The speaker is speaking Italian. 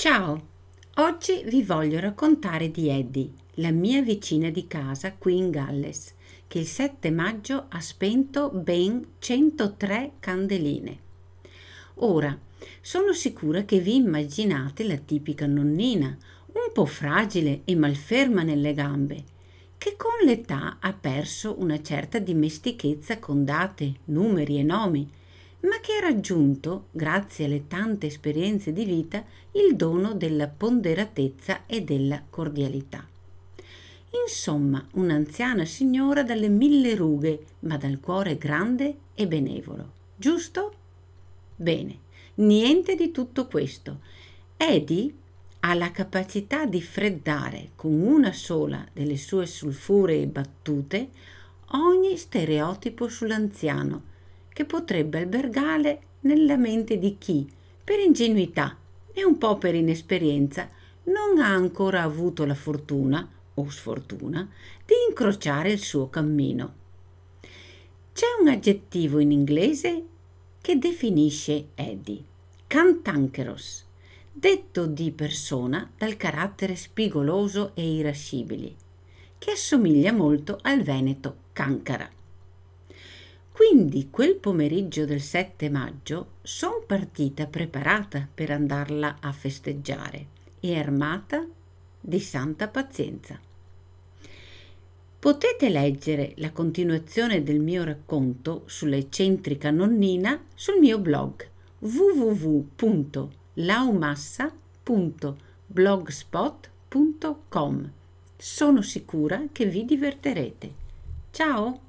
Ciao, oggi vi voglio raccontare di Eddie, la mia vicina di casa qui in Galles, che il 7 maggio ha spento ben 103 candeline. Ora, sono sicura che vi immaginate la tipica nonnina, un po' fragile e malferma nelle gambe, che con l'età ha perso una certa dimestichezza con date, numeri e nomi, ma che ha raggiunto, grazie alle tante esperienze di vita, il dono della ponderatezza e della cordialità. Insomma, un'anziana signora dalle mille rughe, ma dal cuore grande e benevolo. Giusto? Bene, niente di tutto questo. Eddie ha la capacità di freddare con una sola delle sue sulfuree battute ogni stereotipo sull'anziano che potrebbe albergare nella mente di chi, per ingenuità e un po' per inesperienza, non ha ancora avuto la fortuna o sfortuna di incrociare il suo cammino. C'è un aggettivo in inglese che definisce Eddie, cantancheros, detto di persona dal carattere spigoloso e irascibile, che assomiglia molto al veneto cancara. Quindi quel pomeriggio del 7 maggio son partita preparata per andarla a festeggiare e armata di santa pazienza. Potete leggere la continuazione del mio racconto sull'eccentrica nonnina sul mio blog www.laumassa.blogspot.com. Sono sicura che vi diverterete. Ciao!